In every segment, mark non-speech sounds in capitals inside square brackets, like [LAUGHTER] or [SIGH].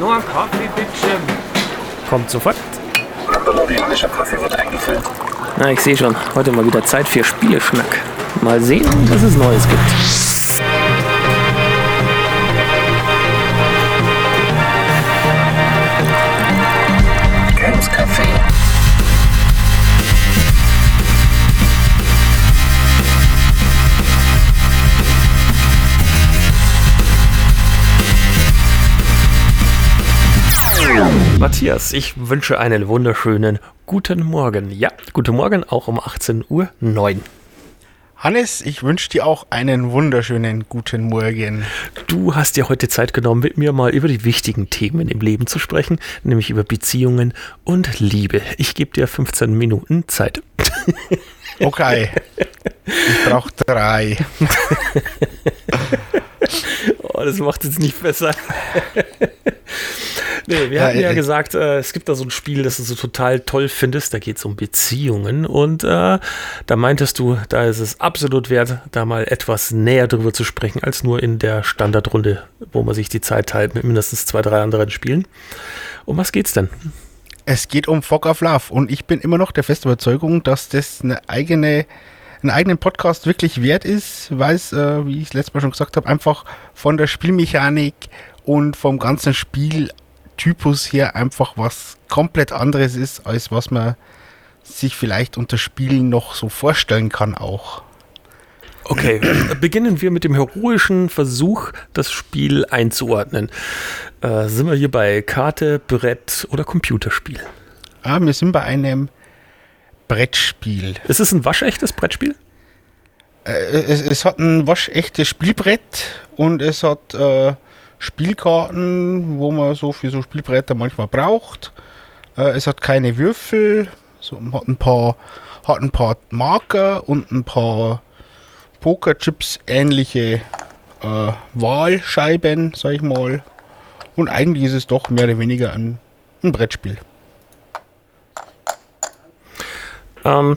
Nur ein Kaffee, bitte. Kommt sofort. Peruanischer Kaffee wird eingefüllt. Na, ich sehe schon. Heute mal wieder Zeit für Spieleschnack. Mal sehen, was es Neues gibt. Matthias, ich wünsche einen wunderschönen guten Morgen. Ja, guten Morgen, auch um 18.09 Uhr. Hannes, ich wünsche dir auch einen wunderschönen guten Morgen. Du hast dir heute Zeit genommen, mit mir mal über die wichtigen Themen im Leben zu sprechen, nämlich über Beziehungen und Liebe. Ich gebe dir 15 Minuten Zeit. Okay. Ich brauche drei. [LAUGHS] Oh, das macht es nicht besser. Nee, wir Ja, hatten ja äh, gesagt, äh, es gibt da so ein Spiel, das du so total toll findest. Da geht es um Beziehungen. Und äh, da meintest du, da ist es absolut wert, da mal etwas näher drüber zu sprechen, als nur in der Standardrunde, wo man sich die Zeit teilt mit mindestens zwei, drei anderen Spielen. Um was geht's denn? Es geht um Fog of Love und ich bin immer noch der festen Überzeugung, dass das eine eigene, einen eigenen Podcast wirklich wert ist, weil es, äh, wie ich letztes Mal schon gesagt habe, einfach von der Spielmechanik und vom ganzen Spieltypus her einfach was komplett anderes ist, als was man sich vielleicht unter Spielen noch so vorstellen kann auch. Okay, [CLEARS THROAT] beginnen wir mit dem heroischen Versuch, das Spiel einzuordnen. Äh, sind wir hier bei Karte, Brett oder Computerspiel? Ah, wir sind bei einem Brettspiel. Ist es ein waschechtes Brettspiel? Äh, es, es hat ein waschechtes Spielbrett und es hat äh, Spielkarten, wo man so für so Spielbretter manchmal braucht. Äh, es hat keine Würfel, so, hat ein paar hat ein paar Marker und ein paar Pokerchips ähnliche äh, Wahlscheiben, sag ich mal. Und eigentlich ist es doch mehr oder weniger ein, ein Brettspiel. Ähm,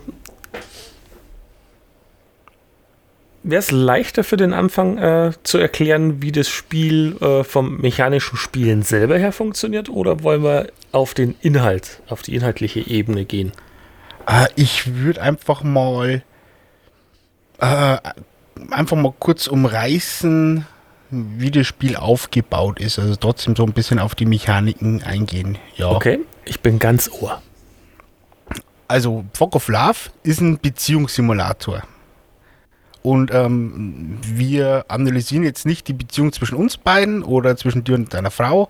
Wäre es leichter für den Anfang äh, zu erklären, wie das Spiel äh, vom mechanischen Spielen selber her funktioniert? Oder wollen wir auf den Inhalt, auf die inhaltliche Ebene gehen? Äh, ich würde einfach mal äh, einfach mal kurz umreißen, wie das Spiel aufgebaut ist. Also trotzdem so ein bisschen auf die Mechaniken eingehen. Ja. Okay, ich bin ganz ohr. Also Fog of Love ist ein Beziehungssimulator. Und ähm, wir analysieren jetzt nicht die Beziehung zwischen uns beiden oder zwischen dir und deiner Frau,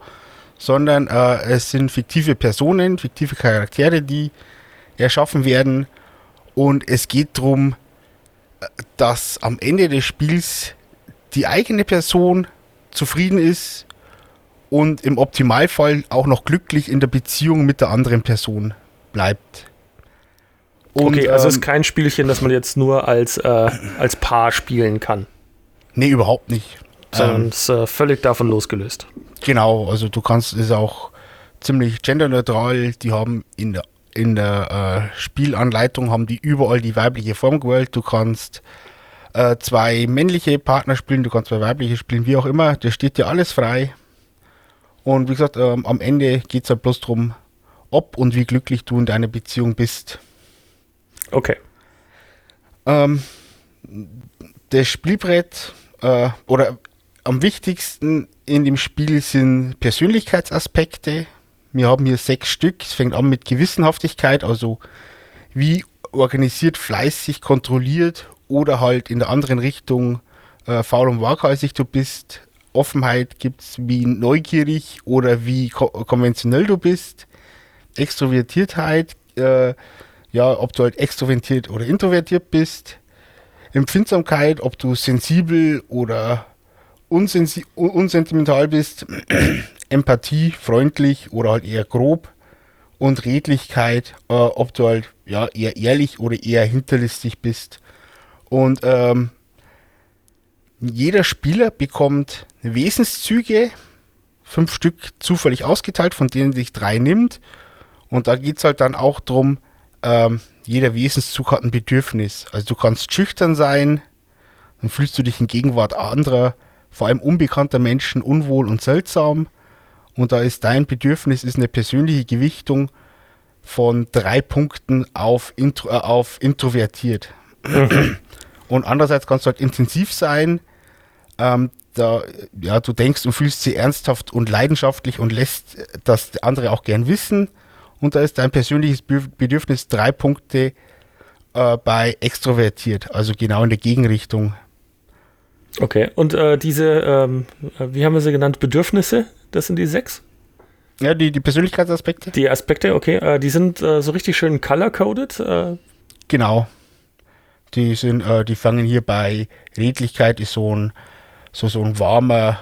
sondern äh, es sind fiktive Personen, fiktive Charaktere, die erschaffen werden. Und es geht darum, dass am Ende des Spiels die eigene Person zufrieden ist und im Optimalfall auch noch glücklich in der Beziehung mit der anderen Person bleibt. Und, okay, also es ähm, ist kein Spielchen, das man jetzt nur als, äh, als Paar spielen kann, Nee, überhaupt nicht. sondern Ähm, es ist äh, völlig davon losgelöst. genau, also du kannst es auch ziemlich genderneutral. Die haben in der, in der äh, Spielanleitung haben die überall die weibliche Form gewählt. Du kannst äh, zwei männliche Partner spielen, du kannst zwei weibliche spielen, wie auch immer. Das steht dir alles frei. Und wie gesagt, ähm, am Ende geht es halt bloß darum, ob und wie glücklich du in deiner Beziehung bist. Okay. Ähm, das Spielbrett äh, oder am wichtigsten in dem Spiel sind Persönlichkeitsaspekte. Wir haben hier sechs Stück. Es fängt an mit Gewissenhaftigkeit, also wie organisiert, fleißig, kontrolliert oder halt in der anderen Richtung äh, faul und waghalsig du bist. Offenheit gibt es, wie neugierig oder wie ko konventionell du bist. Extrovertiertheit, äh, ja, ob du halt extrovertiert oder introvertiert bist. Empfindsamkeit, ob du sensibel oder unsensi un unsentimental bist. [CLEARS THROAT] Empathie, freundlich oder halt eher grob. Und Redlichkeit, äh, ob du halt ja, eher ehrlich oder eher hinterlistig bist. Und ähm, jeder Spieler bekommt Wesenszüge, fünf Stück zufällig ausgeteilt, von denen sich drei nimmt. Und da geht es halt dann auch drum, ähm, jeder Wesenszug hat ein Bedürfnis. Also du kannst schüchtern sein, dann fühlst du dich in Gegenwart anderer vor allem unbekannter Menschen unwohl und seltsam. Und da ist dein Bedürfnis ist eine persönliche Gewichtung von drei Punkten auf, intro, äh, auf introvertiert. und andererseits kannst du halt intensiv sein. Ähm, da, ja, du denkst und fühlst sie ernsthaft und leidenschaftlich und lässt das andere auch gern wissen. Und da ist dein persönliches Bedürfnis drei Punkte äh, bei extrovertiert, also genau in der Gegenrichtung. Okay, und äh, diese, ähm, wie haben wir sie genannt, Bedürfnisse, das sind die sechs? Ja, die, die Persönlichkeitsaspekte. Die Aspekte, okay, äh, die sind äh, so richtig schön color-coded. Äh. Genau. Die sind, äh, die fangen hier bei Redlichkeit ist so ein, so, so ein warmer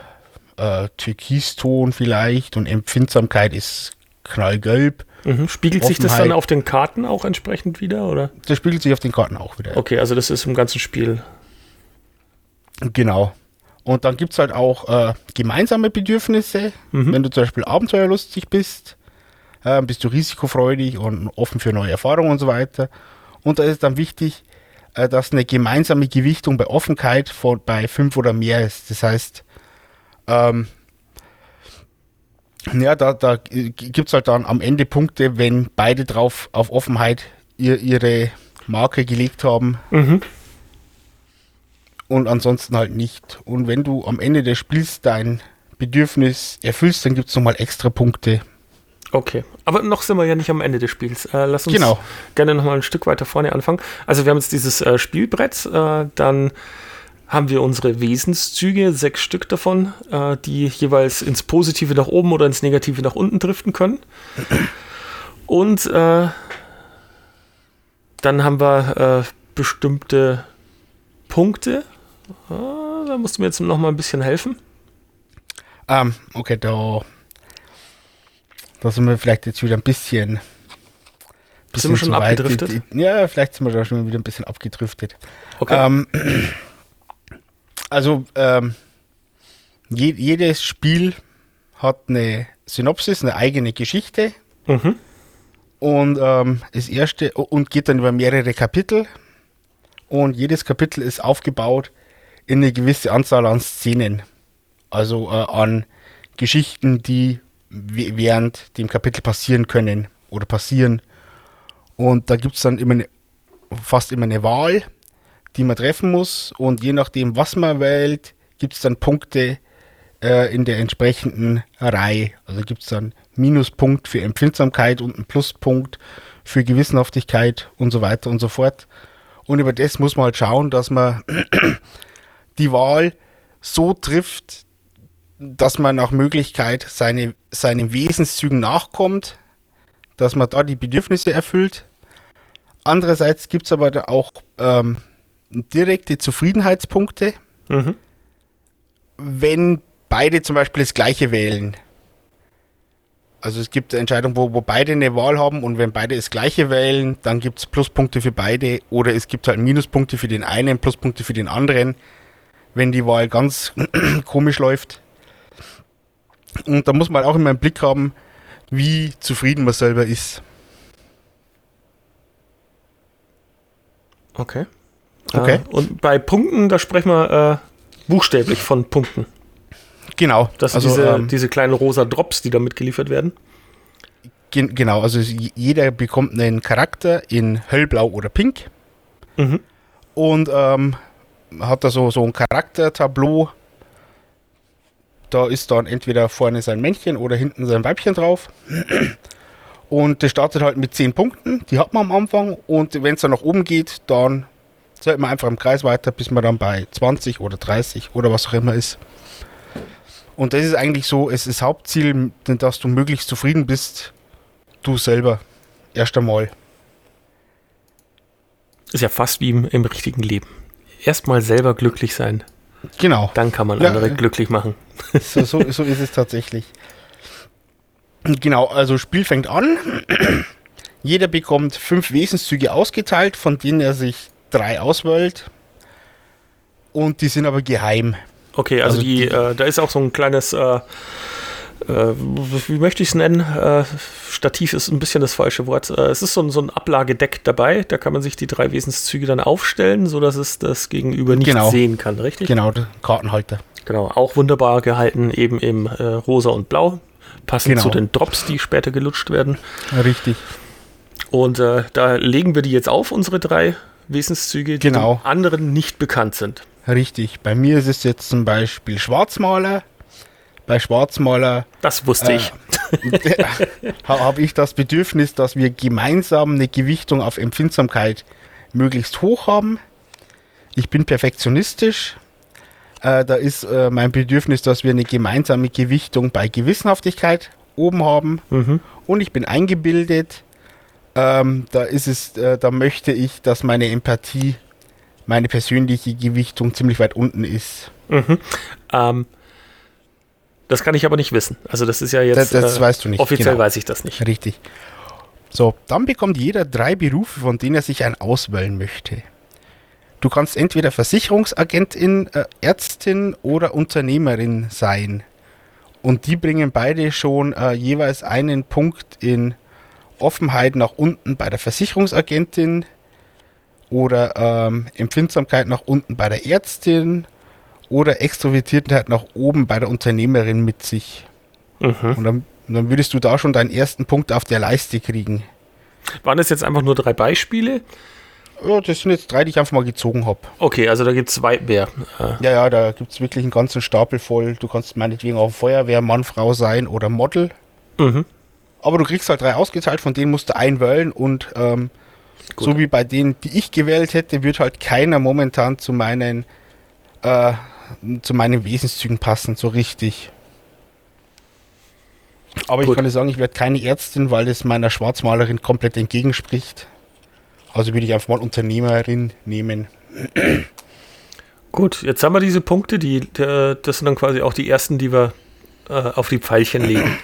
äh, Türkiston vielleicht und Empfindsamkeit ist knallgelb. Mhm. Spiegelt sich das dann auf den Karten auch entsprechend wieder, oder? Das spiegelt sich auf den Karten auch wieder. Okay, also das ist im ganzen Spiel. Genau. Und dann gibt es halt auch äh, gemeinsame Bedürfnisse. Mhm. Wenn du zum Beispiel abenteuerlustig bist, äh, bist du risikofreudig und offen für neue Erfahrungen und so weiter. Und da ist dann wichtig, äh, dass eine gemeinsame Gewichtung bei Offenheit von, bei fünf oder mehr ist. Das heißt, ähm, ja, da, da gibt es halt dann am Ende Punkte, wenn beide drauf auf Offenheit ihr, ihre Marke gelegt haben. Mhm. Und ansonsten halt nicht. Und wenn du am Ende des Spiels dein Bedürfnis erfüllst, dann gibt es nochmal extra Punkte. Okay, aber noch sind wir ja nicht am Ende des Spiels. Äh, lass uns genau. gerne nochmal ein Stück weiter vorne anfangen. Also wir haben jetzt dieses äh, Spielbrett, äh, dann haben wir unsere Wesenszüge, sechs Stück davon, äh, die jeweils ins Positive nach oben oder ins Negative nach unten driften können. Und äh, dann haben wir äh, bestimmte Punkte. Ah, da musst du mir jetzt noch mal ein bisschen helfen. Um, ähm, okay, da, da sind wir vielleicht jetzt wieder ein bisschen. bisschen sind wir schon abgedriftet? Die, ja, vielleicht sind wir da schon wieder ein bisschen abgedriftet. Okay. Ähm, also, ähm, je, jedes Spiel hat eine Synopsis, eine eigene Geschichte. Mhm. Und ähm, das erste und geht dann über mehrere Kapitel. Und jedes Kapitel ist aufgebaut in eine gewisse Anzahl an Szenen. Also äh, an Geschichten, die während dem Kapitel passieren können oder passieren. Und da gibt es dann immer eine, fast immer eine Wahl die man treffen muss. Und je nachdem, was man wählt, gibt es dann Punkte äh, in der entsprechenden Reihe. Also gibt es dann Minuspunkt für Empfindsamkeit und einen Pluspunkt für Gewissenhaftigkeit und so weiter und so fort. Und über das muss man halt schauen, dass man [CLEARS THROAT] die Wahl so trifft, dass man nach Möglichkeit seine, seinen Wesenszügen nachkommt, dass man da die Bedürfnisse erfüllt. Andererseits gibt es aber auch ähm, direkte Zufriedenheitspunkte, mhm. wenn beide zum Beispiel das gleiche wählen. Also es gibt Entscheidungen, wo, wo beide eine Wahl haben und wenn beide das gleiche wählen, dann gibt es Pluspunkte für beide oder es gibt halt Minuspunkte für den einen, Pluspunkte für den anderen, wenn die Wahl ganz [CLEARS THROAT] komisch läuft. Und da muss man auch immer im Blick haben, wie zufrieden man selber ist. Okay. Okay. Äh, und bei Punkten, da sprechen wir äh, buchstäblich von Punkten. Genau. Das sind also, diese, ähm, diese kleinen rosa Drops, die da mitgeliefert werden. Gen genau, also jeder bekommt einen Charakter in hellblau oder pink. Mhm. Und ähm, hat da so, so ein Charaktertableau. Da ist dann entweder vorne sein Männchen oder hinten sein Weibchen drauf. Und das startet halt mit 10 Punkten, die hat man am Anfang. Und wenn es dann nach oben geht, dann sollte man einfach im Kreis weiter, bis man dann bei 20 oder 30 oder was auch immer ist. Und das ist eigentlich so, es ist Hauptziel, dass du möglichst zufrieden bist, du selber. Erst einmal. Ist ja fast wie im, im richtigen Leben. Erstmal selber glücklich sein. Genau. Dann kann man ja, andere glücklich machen. [LAUGHS] So, so, so ist es tatsächlich. Genau, also Spiel fängt an. [CLEARS THROAT] Jeder bekommt fünf Wesenszüge ausgeteilt, von denen er sich drei auswählt. Und die sind aber geheim. Okay, also, also die, die äh, da ist auch so ein kleines, äh, äh, wie möchte ich es nennen? Äh, Stativ ist ein bisschen das falsche Wort. Äh, es ist so ein, so ein Ablagedeck dabei, da kann man sich die drei Wesenszüge dann aufstellen, sodass es das Gegenüber nicht Genau. sehen kann, richtig? Genau, der Kartenhalter. Genau, auch wunderbar gehalten, eben im äh, Rosa und Blau, passend Genau. zu den Drops, die später gelutscht werden. Richtig. Und äh, da legen wir die jetzt auf, unsere drei Wesenszüge, die Genau. anderen nicht bekannt sind. Richtig. Bei mir ist es jetzt zum Beispiel Schwarzmaler. Bei Schwarzmaler Das wusste Äh, [LAUGHS] ich. habe ich das Bedürfnis, dass wir gemeinsam eine Gewichtung auf Empfindsamkeit möglichst hoch haben. Ich bin perfektionistisch. Äh, da ist äh, mein Bedürfnis, dass wir eine gemeinsame Gewichtung bei Gewissenhaftigkeit oben haben. Mhm. Und ich bin eingebildet. Ähm, da ist es, äh, da möchte ich, dass meine Empathie, meine persönliche Gewichtung ziemlich weit unten ist. Ähm, das kann ich aber nicht wissen. Also das ist ja jetzt. Das- das weißt du nicht, Offiziell genau. weiß ich das nicht. Richtig. So, dann bekommt jeder drei Berufe, von denen er sich einen auswählen möchte. Du kannst entweder Versicherungsagentin, äh, Ärztin oder Unternehmerin sein. Und die bringen beide schon äh, jeweils einen Punkt in Offenheit nach unten bei der Versicherungsagentin oder ähm, Empfindsamkeit nach unten bei der Ärztin oder Extrovertiertheit nach oben bei der Unternehmerin mit sich. Mhm. Und dann, dann würdest du da schon deinen ersten Punkt auf der Leiste kriegen. Waren das jetzt einfach nur drei Beispiele? Ja, das sind jetzt drei, die ich einfach mal gezogen habe. Okay, also da gibt es zwei mehr. Äh, Ja, ja, da gibt es wirklich einen ganzen Stapel voll. Du kannst meinetwegen auch Feuerwehr, Mann, Frau sein oder Model. mhm. Aber du kriegst halt drei ausgeteilt, von denen musst du einen wählen und ähm, so wie bei denen, die ich gewählt hätte, wird halt keiner momentan zu meinen äh, zu meinen Wesenszügen passen, so richtig. Aber Gut. ich kann dir sagen, ich werde keine Ärztin, weil das meiner Schwarzmalerin komplett entgegenspricht. Also würde ich einfach mal Unternehmerin nehmen. Gut, jetzt haben wir diese Punkte, die, der, das sind dann quasi auch die ersten, die wir äh, auf die Pfeilchen legen,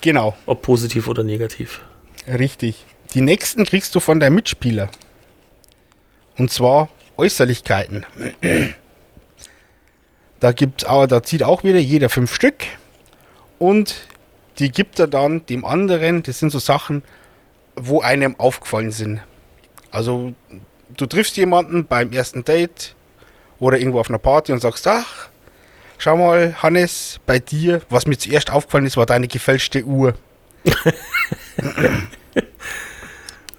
Genau, ob positiv oder negativ. richtig. Die nächsten kriegst du von deinem Mitspieler. Und zwar Äußerlichkeiten. Da gibt's aber, da zieht auch wieder jeder fünf Stück. Und die gibt er dann dem anderen. Das sind so Sachen, wo einem aufgefallen sind. Also du triffst jemanden beim ersten Date oder irgendwo auf einer Party und sagst, ach, schau mal, Hannes, bei dir, was mir zuerst aufgefallen ist, war deine gefälschte Uhr. [LAUGHS]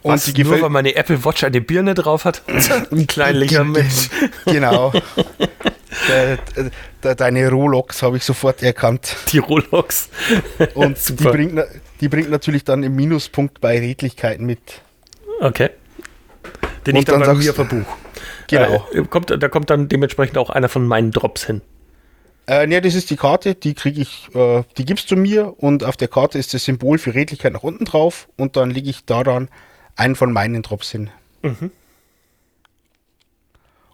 und Was, die nur gefäl weil meine Apple Watch eine Birne drauf hat? [LAUGHS] Ein kleinlicher Mensch. Genau. [LAUGHS] Der, der, deine Rolex habe ich sofort erkannt. Die Rolex. Und die bringt, die bringt natürlich dann einen Minuspunkt bei Redlichkeit mit. Okay. Den Und ich dann, dann bei mir verbuch. Genau. Äh, kommt, da kommt dann dementsprechend auch einer von meinen Drops hin. Äh, ne, das ist die Karte, die kriege ich, äh, die gibst du mir und auf der Karte ist das Symbol für Redlichkeit nach unten drauf und dann lege ich daran einen von meinen Drops hin.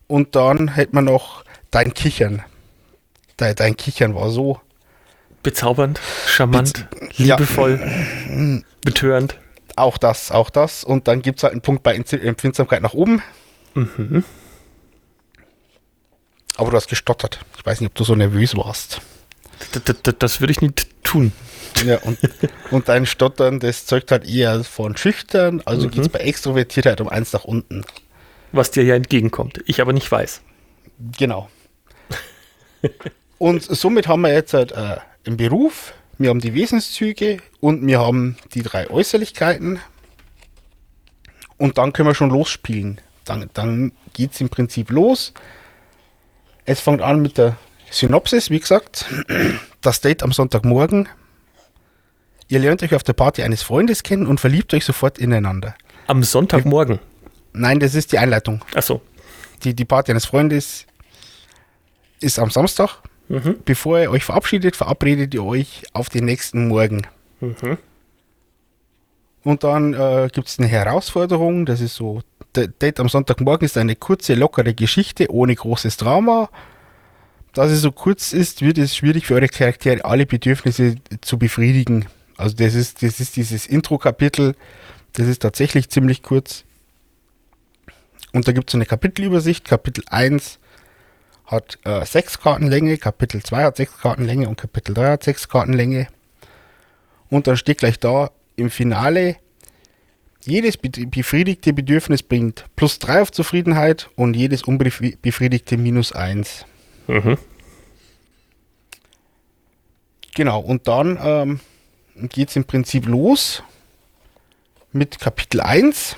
Und dann hätte man noch dein Kichern. Dein, dein Kichern war so. Bezaubernd, charmant, Ja. liebevoll, betörend. Auch das, auch das. Und dann gibt es halt einen Punkt bei Empf- Empfindsamkeit nach oben. Aber du hast gestottert. Ich weiß nicht, ob du so nervös warst. D -d -d das würde ich nicht tun. Ja, und, und dein Stottern, das zeugt halt eher von Schüchtern. Also geht's bei Extrovertiertheit um eins nach unten. Was dir ja entgegenkommt. Ich aber nicht weiß. Genau. Und somit haben wir jetzt halt äh, einen Beruf, wir haben die Wesenszüge und wir haben die drei Äußerlichkeiten. Und dann können wir schon losspielen. Dann, dann geht es im Prinzip los. Es fängt an mit der Synopsis, wie gesagt. Das Date am Sonntagmorgen. Ihr lernt euch auf der Party eines Freundes kennen und verliebt euch sofort ineinander. Am Sonntagmorgen. Nein, das ist die Einleitung. Achso. Die, die Party eines Freundes ist am Samstag. Bevor ihr euch verabschiedet, verabredet ihr euch auf den nächsten Morgen. Und dann äh, gibt es eine Herausforderung. Das ist so, Date am Sonntagmorgen ist eine kurze, lockere Geschichte ohne großes Drama. Da es so kurz ist, wird es schwierig für eure Charaktere, alle Bedürfnisse zu befriedigen. Also das ist, das ist dieses Intro-Kapitel. Das ist tatsächlich ziemlich kurz. Und da gibt es eine Kapitelübersicht. Kapitel 1 hat äh, sechs Kartenlänge, Kapitel 2 hat sechs Kartenlänge und Kapitel 3 hat sechs Kartenlänge. Und dann steht gleich da im Finale, jedes be- befriedigte Bedürfnis bringt plus 3 auf Zufriedenheit und jedes unbefriedigte minus 1. Mhm. Genau, und dann ähm, geht es im Prinzip los mit Kapitel 1.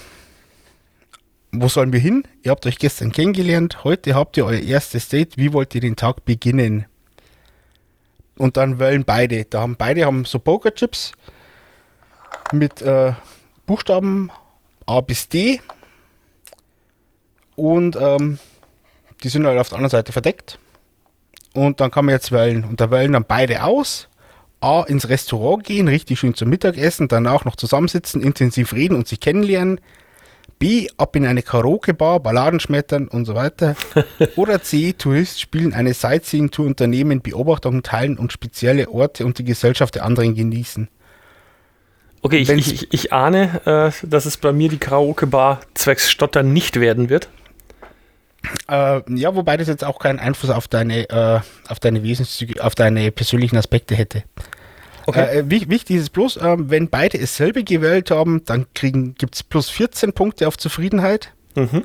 Wo sollen wir hin? Ihr habt euch gestern kennengelernt, heute habt ihr euer erstes Date. Wie wollt ihr den Tag beginnen? Und dann wählen beide. Da haben beide haben so Pokerchips mit äh, Buchstaben A bis D. Und ähm, die sind halt auf der anderen Seite verdeckt. Und dann kann man jetzt wählen. Und da wählen dann beide aus. A, ins Restaurant gehen, richtig schön zum Mittagessen, danach noch zusammensitzen, intensiv reden und sich kennenlernen. B, ab in eine Karaoke-Bar, Balladen schmettern und so weiter. [LAUGHS] Oder C, Tourist spielen, eine Sightseeing-Tour unternehmen, Beobachtungen teilen und spezielle Orte und die Gesellschaft der anderen genießen. Okay, ich, ich, ich, ahne, äh, dass es bei mir die Karaoke-Bar zwecks Stottern nicht werden wird. Äh, ja, wobei das jetzt auch keinen Einfluss auf deine, äh, auf deine Wesenszüge, auf deine persönlichen Aspekte hätte. Okay. Äh, wich- wichtig ist bloß, ähm, wenn beide dasselbe gewählt haben, dann gibt es plus 14 Punkte auf Zufriedenheit. Mhm.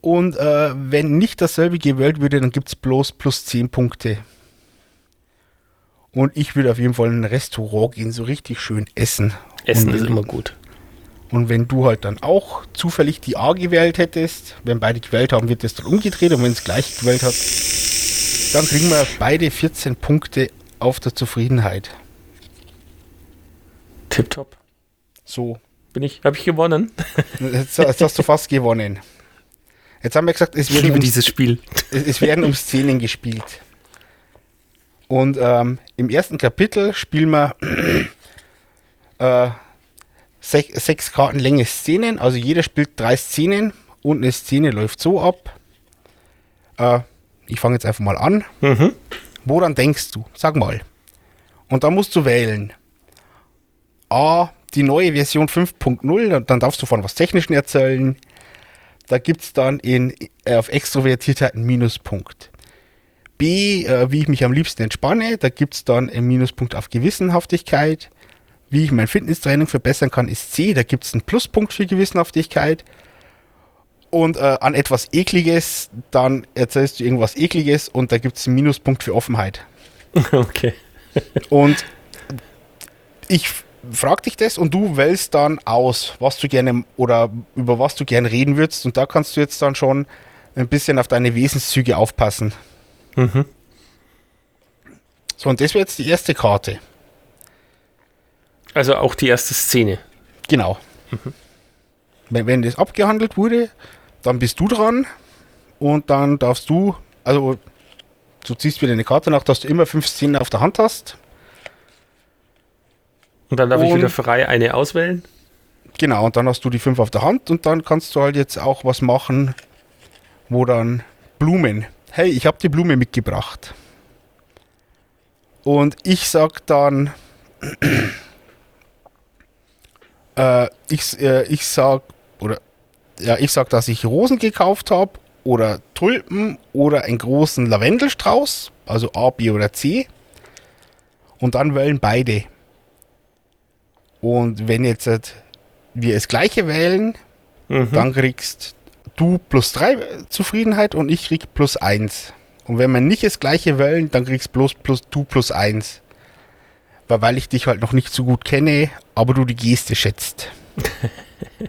Und äh, wenn nicht dasselbe gewählt würde, dann gibt es bloß plus 10 Punkte. Und ich würde auf jeden Fall in ein Restaurant gehen, so richtig schön essen. Essen ist immer gut. Und wenn du halt dann auch zufällig die A gewählt hättest, wenn beide gewählt haben, wird das dann umgedreht. Und wenn es gleich gewählt hat, dann kriegen wir beide 14 Punkte auf der Zufriedenheit. Tipptopp. So, Bin ich, habe ich gewonnen? jetzt, jetzt hast du fast gewonnen. Jetzt haben wir gesagt, es Ich werden, liebe um, dieses Spiel. es es werden um Szenen gespielt. Und ähm, im ersten Kapitel spielen wir [CLEARS THROAT] äh, sech, sechs Karten Länge Szenen. Also jeder spielt drei Szenen und eine Szene läuft so ab. Äh, ich fange jetzt einfach mal an. Mhm. Woran denkst du? Sag mal. Und dann musst du wählen. A, die neue Version 5.0, dann- dann darfst du von was Technischen erzählen. Da gibt es dann in, äh, auf Extrovertiertheit einen Minuspunkt. B, äh, wie ich mich am liebsten entspanne, da gibt es dann einen Minuspunkt auf Gewissenhaftigkeit. Wie ich mein Fitnesstraining verbessern kann, ist C, da gibt es einen Pluspunkt für Gewissenhaftigkeit. Und äh, an etwas Ekliges, dann erzählst du irgendwas Ekliges und da gibt es einen Minuspunkt für Offenheit. [LAUGHS] Okay. Und ich frag dich das und du wählst dann aus, was du gerne oder über was du gerne reden würdest. Und da kannst du jetzt dann schon ein bisschen auf deine Wesenszüge aufpassen. Mhm. So, und das wäre jetzt die erste Karte. Also auch die erste Szene. Genau. Wenn, wenn das abgehandelt wurde, dann bist du dran und dann darfst du, also du ziehst wieder eine Karte nach, dass du immer fünf Szenen auf der Hand hast. Und dann darf ich Und- wieder frei eine auswählen. Genau, und dann hast du die fünf auf der Hand und dann kannst du halt jetzt auch was machen, wo dann Blumen. Hey, ich habe die Blume mitgebracht. Und ich sag dann, [CLEARS THROAT] äh, ich, äh, ich sag, oder ja, ich sag, dass ich Rosen gekauft habe oder Tulpen oder einen großen Lavendelstrauß, also A, B oder C. Und dann wählen beide. Und wenn jetzt halt wir das gleiche wählen, Mhm. dann kriegst du plus 3 Zufriedenheit und ich krieg plus 1. Und wenn wir nicht das gleiche wählen, dann kriegst bloß plus du plus 1. Weil, weil ich dich halt noch nicht so gut kenne, aber du die Geste schätzt. [LAUGHS]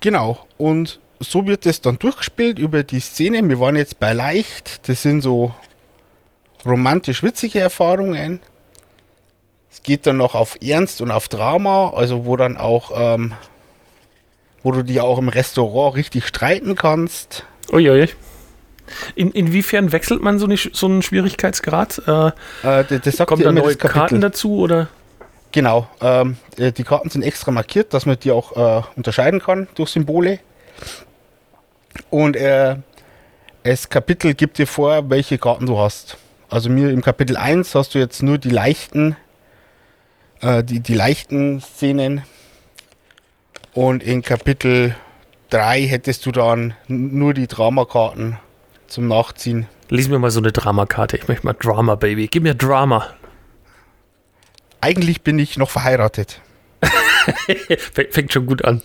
genau. Und so wird es dann durchgespielt über die Szene. Wir waren jetzt bei leicht. Das sind so romantisch witzige Erfahrungen. Es geht dann noch auf Ernst und auf Drama, also wo dann auch, ähm, wo du dich auch im Restaurant richtig streiten kannst. Uiui. In, inwiefern wechselt man so, eine, so einen Schwierigkeitsgrad? Äh, Äh, das, sagt dir da neue. Karten dazu oder? Genau, ähm, äh, die Karten sind extra markiert, dass man die auch äh, unterscheiden kann durch Symbole. Und äh, das Kapitel gibt dir vor, welche Karten du hast. Also mir im Kapitel 1 hast du jetzt nur die leichten, äh, die, die leichten Szenen. Und in Kapitel 3 hättest du dann nur die Dramakarten zum Nachziehen. Lies mir mal so eine Dramakarte. Ich möchte mal Drama, Baby. Gib mir Drama. Eigentlich bin ich noch verheiratet. [LAUGHS] Fängt schon gut an.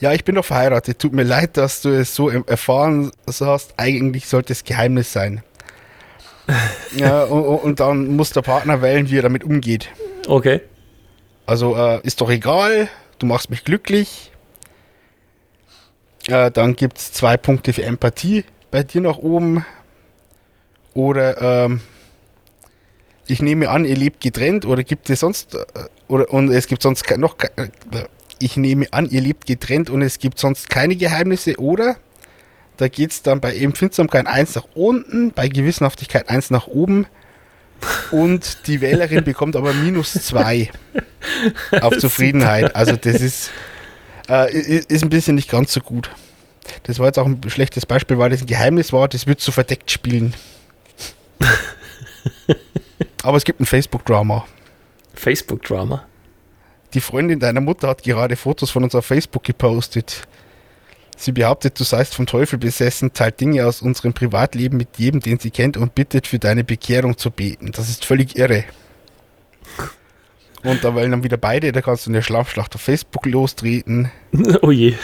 Ja, ich bin noch verheiratet. Tut mir leid, dass du es so erfahren hast. Eigentlich sollte es Geheimnis sein. Ja, und, und, dann muss der Partner wählen, wie er damit umgeht. Okay. Also äh, ist doch egal, du machst mich glücklich. Äh, dann gibt es zwei Punkte für Empathie bei dir nach oben. Oder ähm, ich nehme an, ihr lebt getrennt oder gibt es sonst äh, oder und es gibt sonst noch äh, ich nehme an, ihr lebt getrennt und es gibt sonst keine Geheimnisse oder da geht es dann bei Empfindsamkeit 1 nach unten, bei Gewissenhaftigkeit 1 nach oben und die Wählerin bekommt aber minus 2 [LAUGHS] auf Zufriedenheit. Also das ist, äh, ist ein bisschen nicht ganz so gut. Das war jetzt auch ein schlechtes Beispiel, weil das ein Geheimnis war, das wird zu verdeckt spielen. [LAUGHS] Aber es gibt ein Facebook-Drama. Facebook-Drama? Die Freundin deiner Mutter hat gerade Fotos von uns auf Facebook gepostet. Sie behauptet, du seist vom Teufel besessen, teilt Dinge aus unserem Privatleben mit jedem, den sie kennt und bittet für deine Bekehrung zu beten. Das ist völlig irre. Und da wollen dann wieder beide, da kannst du eine Schlafschlacht auf Facebook lostreten. [LAUGHS] Oh je.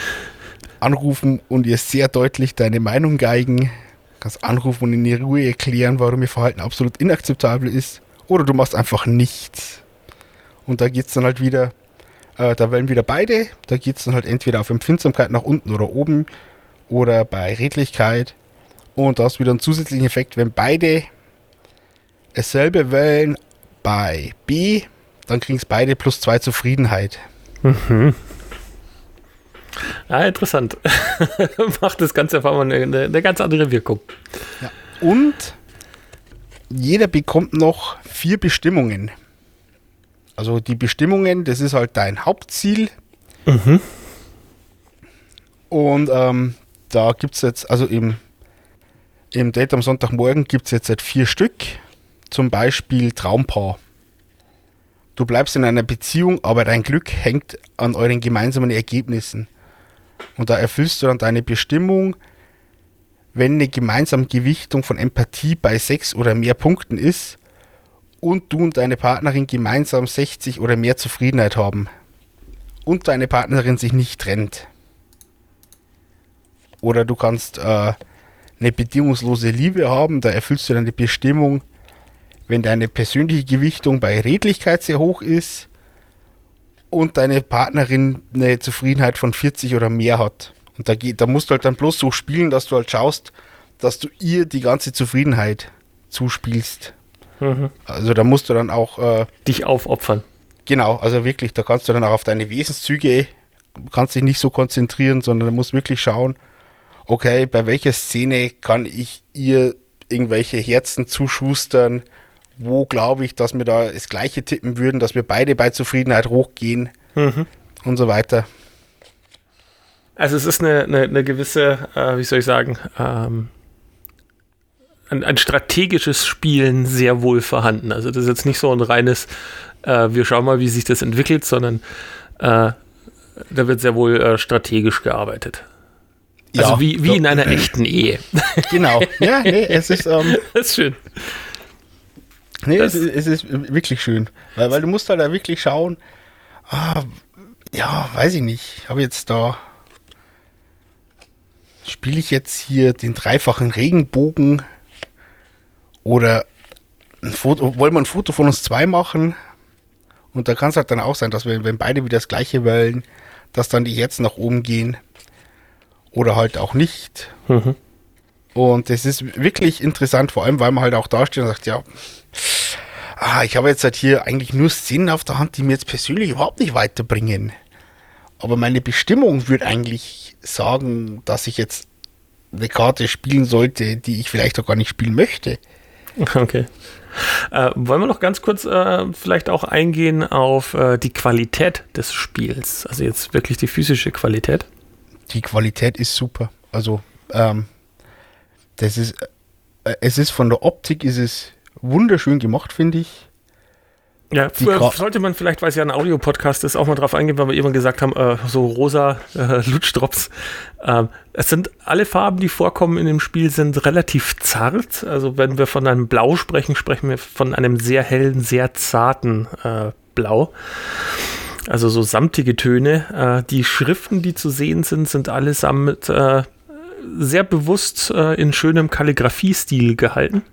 Anrufen und ihr sehr deutlich deine Meinung geigen. Kannst anrufen und in ihre Ruhe erklären, warum ihr Verhalten absolut inakzeptabel ist. Oder du machst einfach nichts. Und da geht es dann halt wieder, äh, da wählen wieder beide. Da geht es dann halt entweder auf Empfindsamkeit nach unten oder oben oder bei Redlichkeit. Und da ist wieder ein zusätzlicher Effekt, wenn beide dasselbe wählen bei B, dann kriegen es beide plus zwei Zufriedenheit. Mhm. Ja, interessant. [LAUGHS] Macht das Ganze einfach mal eine, eine ganz andere Wirkung. Ja. Und jeder bekommt noch vier Bestimmungen. Also die Bestimmungen, das ist halt dein Hauptziel. Mhm. Und ähm, da gibt es jetzt, also im, im Date am Sonntagmorgen gibt es jetzt halt vier Stück. Zum Beispiel Traumpaar. Du bleibst in einer Beziehung, aber dein Glück hängt an euren gemeinsamen Ergebnissen. Und da erfüllst du dann deine Bestimmung, wenn eine gemeinsame Gewichtung von Empathie bei sechs oder mehr Punkten ist und du und deine Partnerin gemeinsam 60 oder mehr Zufriedenheit haben und deine Partnerin sich nicht trennt. Oder du kannst äh, eine bedingungslose Liebe haben, da erfüllst du die Bestimmung, wenn deine persönliche Gewichtung bei Redlichkeit sehr hoch ist und deine Partnerin eine Zufriedenheit von 40 oder mehr hat. Und da, geht, da musst du halt dann bloß so spielen, dass du halt schaust, dass du ihr die ganze Zufriedenheit zuspielst. Mhm. Also da musst du dann auch äh, dich aufopfern. Genau, also wirklich, da kannst du dann auch auf deine Wesenszüge, kannst dich nicht so konzentrieren, sondern du musst wirklich schauen, okay, bei welcher Szene kann ich ihr irgendwelche Herzen zuschustern, wo glaube ich, dass wir da das gleiche tippen würden, dass wir beide bei Zufriedenheit hochgehen mhm. und so weiter. Also es ist eine, eine, eine gewisse, äh, wie soll ich sagen, ähm, ein, ein, strategisches Spielen sehr wohl vorhanden. Also das ist jetzt nicht so ein reines, äh, wir schauen mal, wie sich das entwickelt, sondern äh, da wird sehr wohl äh, strategisch gearbeitet. Also ja, wie, wie in einer echten Ehe. [LAUGHS] Genau. Ja, nee, es ist. Ähm, [LAUGHS] das ist schön. Nee, es ist, es, ist wirklich schön. Weil, weil du musst halt da wirklich schauen, ah, ja, weiß ich nicht. Habe jetzt da. Spiele ich jetzt hier den dreifachen Regenbogen oder Foto, wollen wir ein Foto von uns zwei machen? Und da kann es halt dann auch sein, dass wir, wenn beide wieder das gleiche wollen, dass dann die Herzen nach oben gehen. Oder halt auch nicht. Mhm. Und das ist wirklich interessant, vor allem, weil man halt auch da steht und sagt, ja, ah, ich habe jetzt halt hier eigentlich nur Szenen auf der Hand, die mir jetzt persönlich überhaupt nicht weiterbringen. Aber meine Bestimmung würde eigentlich sagen, dass ich jetzt eine Karte spielen sollte, die ich vielleicht auch gar nicht spielen möchte. [LAUGHS] Okay. Äh, wollen wir noch ganz kurz äh, vielleicht auch eingehen auf äh, die Qualität des Spiels? Also jetzt wirklich die physische Qualität? Die Qualität ist super. Also ähm, das ist, äh, es ist von der Optik ist es wunderschön gemacht, finde ich. Ja, sollte man vielleicht, weil es ja ein Audiopodcast ist, auch mal drauf eingehen, weil wir irgendwann gesagt haben, äh, so rosa äh, [LAUGHS] Lutschdrops. Ähm, es sind alle Farben, die vorkommen in dem Spiel, sind relativ zart. Also wenn wir von einem Blau sprechen, sprechen wir von einem sehr hellen, sehr zarten äh, Blau. Also so samtige Töne. Äh, die Schriften, die zu sehen sind, sind allesamt äh, sehr bewusst äh, in schönem Kalligraphiestil gehalten.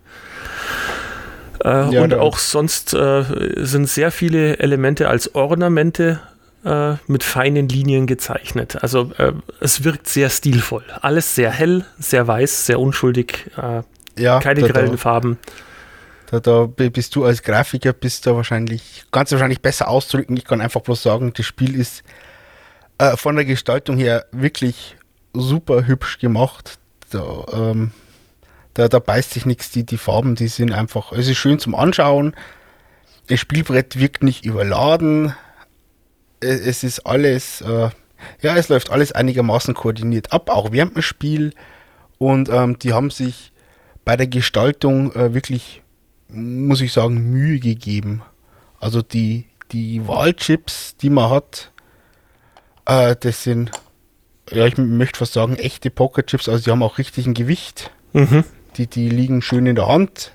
Äh, Ja, und da- auch sonst äh, sind sehr viele Elemente als Ornamente äh, mit feinen Linien gezeichnet. Also äh, es wirkt sehr stilvoll. Alles sehr hell, sehr weiß, sehr unschuldig. Äh, Ja, keine da, grellen da, Farben. da, da bi- bist du als Grafiker bist da wahrscheinlich, kannst du wahrscheinlich besser ausdrücken. Ich kann einfach bloß sagen, das Spiel ist äh, von der Gestaltung her wirklich super hübsch gemacht. Da, ähm, da, da beißt sich nichts. Die, die Farben, die sind einfach, es ist schön zum Anschauen. Das Spielbrett wirkt nicht überladen. Es, es ist alles, äh, ja, es läuft alles einigermaßen koordiniert ab, auch während dem Spiel. Und ähm, die haben sich bei der Gestaltung äh, wirklich, muss ich sagen, Mühe gegeben. Also die, die Wahlchips, die man hat, äh, das sind, ja, ich möchte fast sagen, echte Pokerchips. Also die haben auch richtig ein Gewicht. Mhm. Die, die liegen schön in der Hand.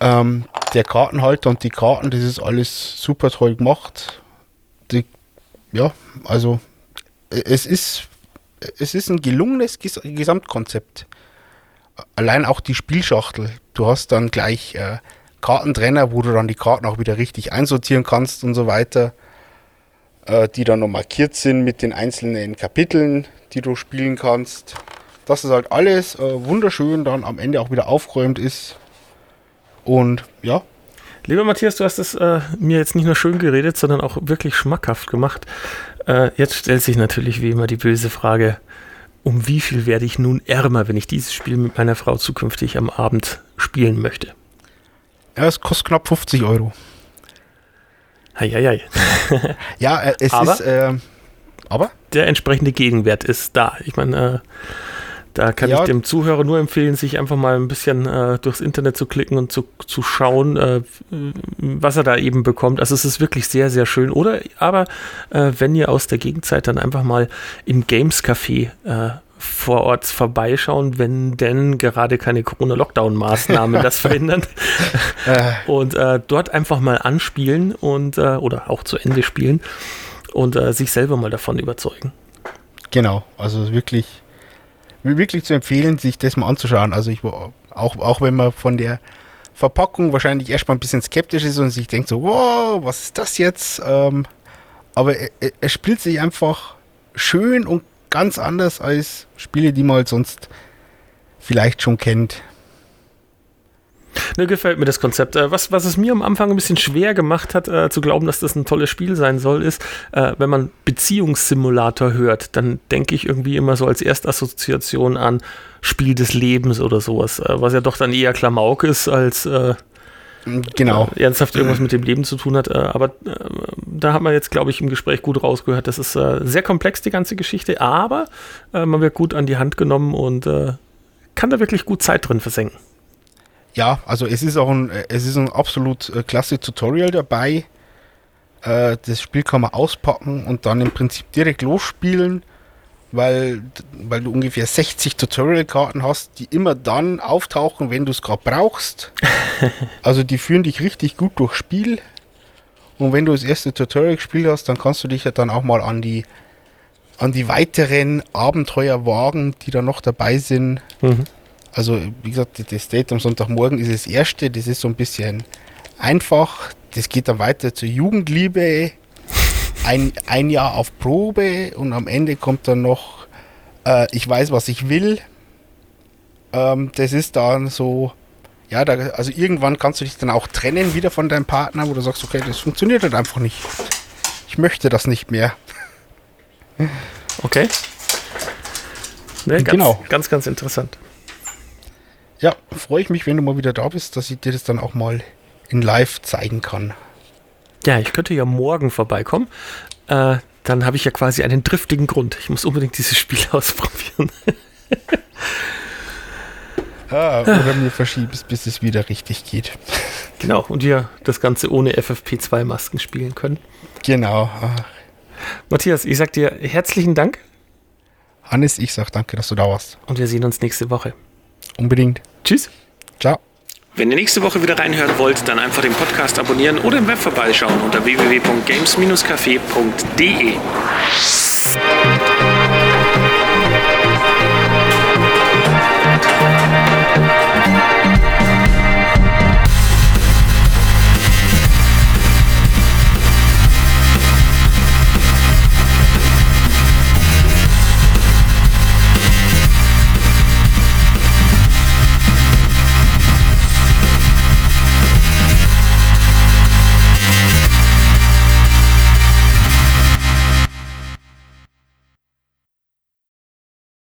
Ähm, der Kartenhalter und die Karten, das ist alles super toll gemacht. Die, ja, also es ist, es ist ein gelungenes Ges Gesamtkonzept. Allein auch die Spielschachtel. Du hast dann gleich äh, Kartentrenner, wo du dann die Karten auch wieder richtig einsortieren kannst und so weiter. Äh, die dann noch markiert sind mit den einzelnen Kapiteln, die du spielen kannst. Dass das halt alles äh, wunderschön dann am Ende auch wieder aufgeräumt ist. Und ja, Lieber Matthias, du hast es äh, mir jetzt nicht nur schön geredet, sondern auch wirklich schmackhaft gemacht. Äh, jetzt stellt sich natürlich wie immer die böse Frage, um wie viel werde ich nun ärmer, wenn ich dieses Spiel mit meiner Frau zukünftig am Abend spielen möchte? ja, es kostet knapp 50 Euro. Heieiei. [LAUGHS] Ja, äh, es Aber? ist. ähm, aber? Der entsprechende Gegenwert ist da. Ich meine, äh, da kann Ja. ich dem Zuhörer nur empfehlen, sich einfach mal ein bisschen äh, durchs Internet zu klicken und zu, zu schauen, äh, was er da eben bekommt. Also es ist wirklich sehr, sehr schön. Oder aber, äh, wenn ihr aus der Gegend seid, dann einfach mal im Games Café äh, vor Ort vorbeischauen, wenn denn gerade keine Corona-Lockdown-Maßnahmen das [LAUGHS] verhindern. Äh, Und äh, dort einfach mal anspielen und oder auch zu Ende spielen und sich selber mal davon überzeugen. genau, also wirklich, wirklich zu empfehlen, sich das mal anzuschauen. Also ich war auch, auch wenn man von der Verpackung wahrscheinlich erstmal ein bisschen skeptisch ist und sich denkt so, wow, was ist das jetzt? Ähm, aber er, er- er spielt sich einfach schön und ganz anders als Spiele, die man halt sonst vielleicht schon kennt. Ne, gefällt mir das Konzept. Äh, was, was es mir am Anfang ein bisschen schwer gemacht hat, äh, zu glauben, dass das ein tolles Spiel sein soll, ist, äh, wenn man Beziehungssimulator hört, dann denke ich irgendwie immer so als Erstassoziation an Spiel des Lebens oder sowas, äh, was ja doch dann eher Klamauk ist, als äh, Genau. äh, ernsthaft irgendwas mit dem Leben zu tun hat. Aber da hat man jetzt, glaube ich, im Gespräch gut rausgehört. Das ist sehr komplex, die ganze Geschichte, aber man wird gut an die Hand genommen und kann da wirklich gut Zeit drin versenken. Ja, also es ist auch ein, äh, es ist ein absolut äh, klasse Tutorial dabei. Äh, das Spiel kann man auspacken und dann im Prinzip direkt losspielen, weil, weil du ungefähr 60 Tutorial-Karten hast, die immer dann auftauchen, wenn du es gerade brauchst. [LAUGHS] also die führen dich richtig gut durchs Spiel. Und wenn du das erste Tutorial gespielt hast, dann kannst du dich ja dann auch mal an die an die weiteren Abenteuer wagen, die da noch dabei sind. Mhm. Also, wie gesagt, das Date am Sonntagmorgen ist das erste, das ist so ein bisschen einfach. Das geht dann weiter zur Jugendliebe. Ein, ein Jahr auf Probe und am Ende kommt dann noch äh, Ich weiß, was ich will. Ähm, das ist dann so, ja, da, also irgendwann kannst du dich dann auch trennen wieder von deinem Partner, wo du sagst, okay, das funktioniert halt einfach nicht. Ich möchte das nicht mehr. Okay. Ne, ganz, Genau. Ganz, ganz interessant. Ja, freue ich mich, wenn du mal wieder da bist, dass ich dir das dann auch mal in live zeigen kann. Ja, ich könnte ja morgen vorbeikommen. Äh, dann habe ich ja quasi einen driftigen Grund. Ich muss unbedingt dieses Spiel [LAUGHS] ausprobieren. Ah, oder mir verschiebst, bis es wieder richtig geht. Genau, und wir das Ganze ohne FFP2-Masken spielen können. Genau. Äh, Matthias, ich sag dir herzlichen Dank Hannes, ich sag danke, dass du da warst. und wir sehen uns nächste Woche. Unbedingt. Tschüss. Ciao. Wenn ihr nächste Woche wieder reinhören wollt, dann einfach den Podcast abonnieren oder im Web vorbeischauen unter www.games-café.de.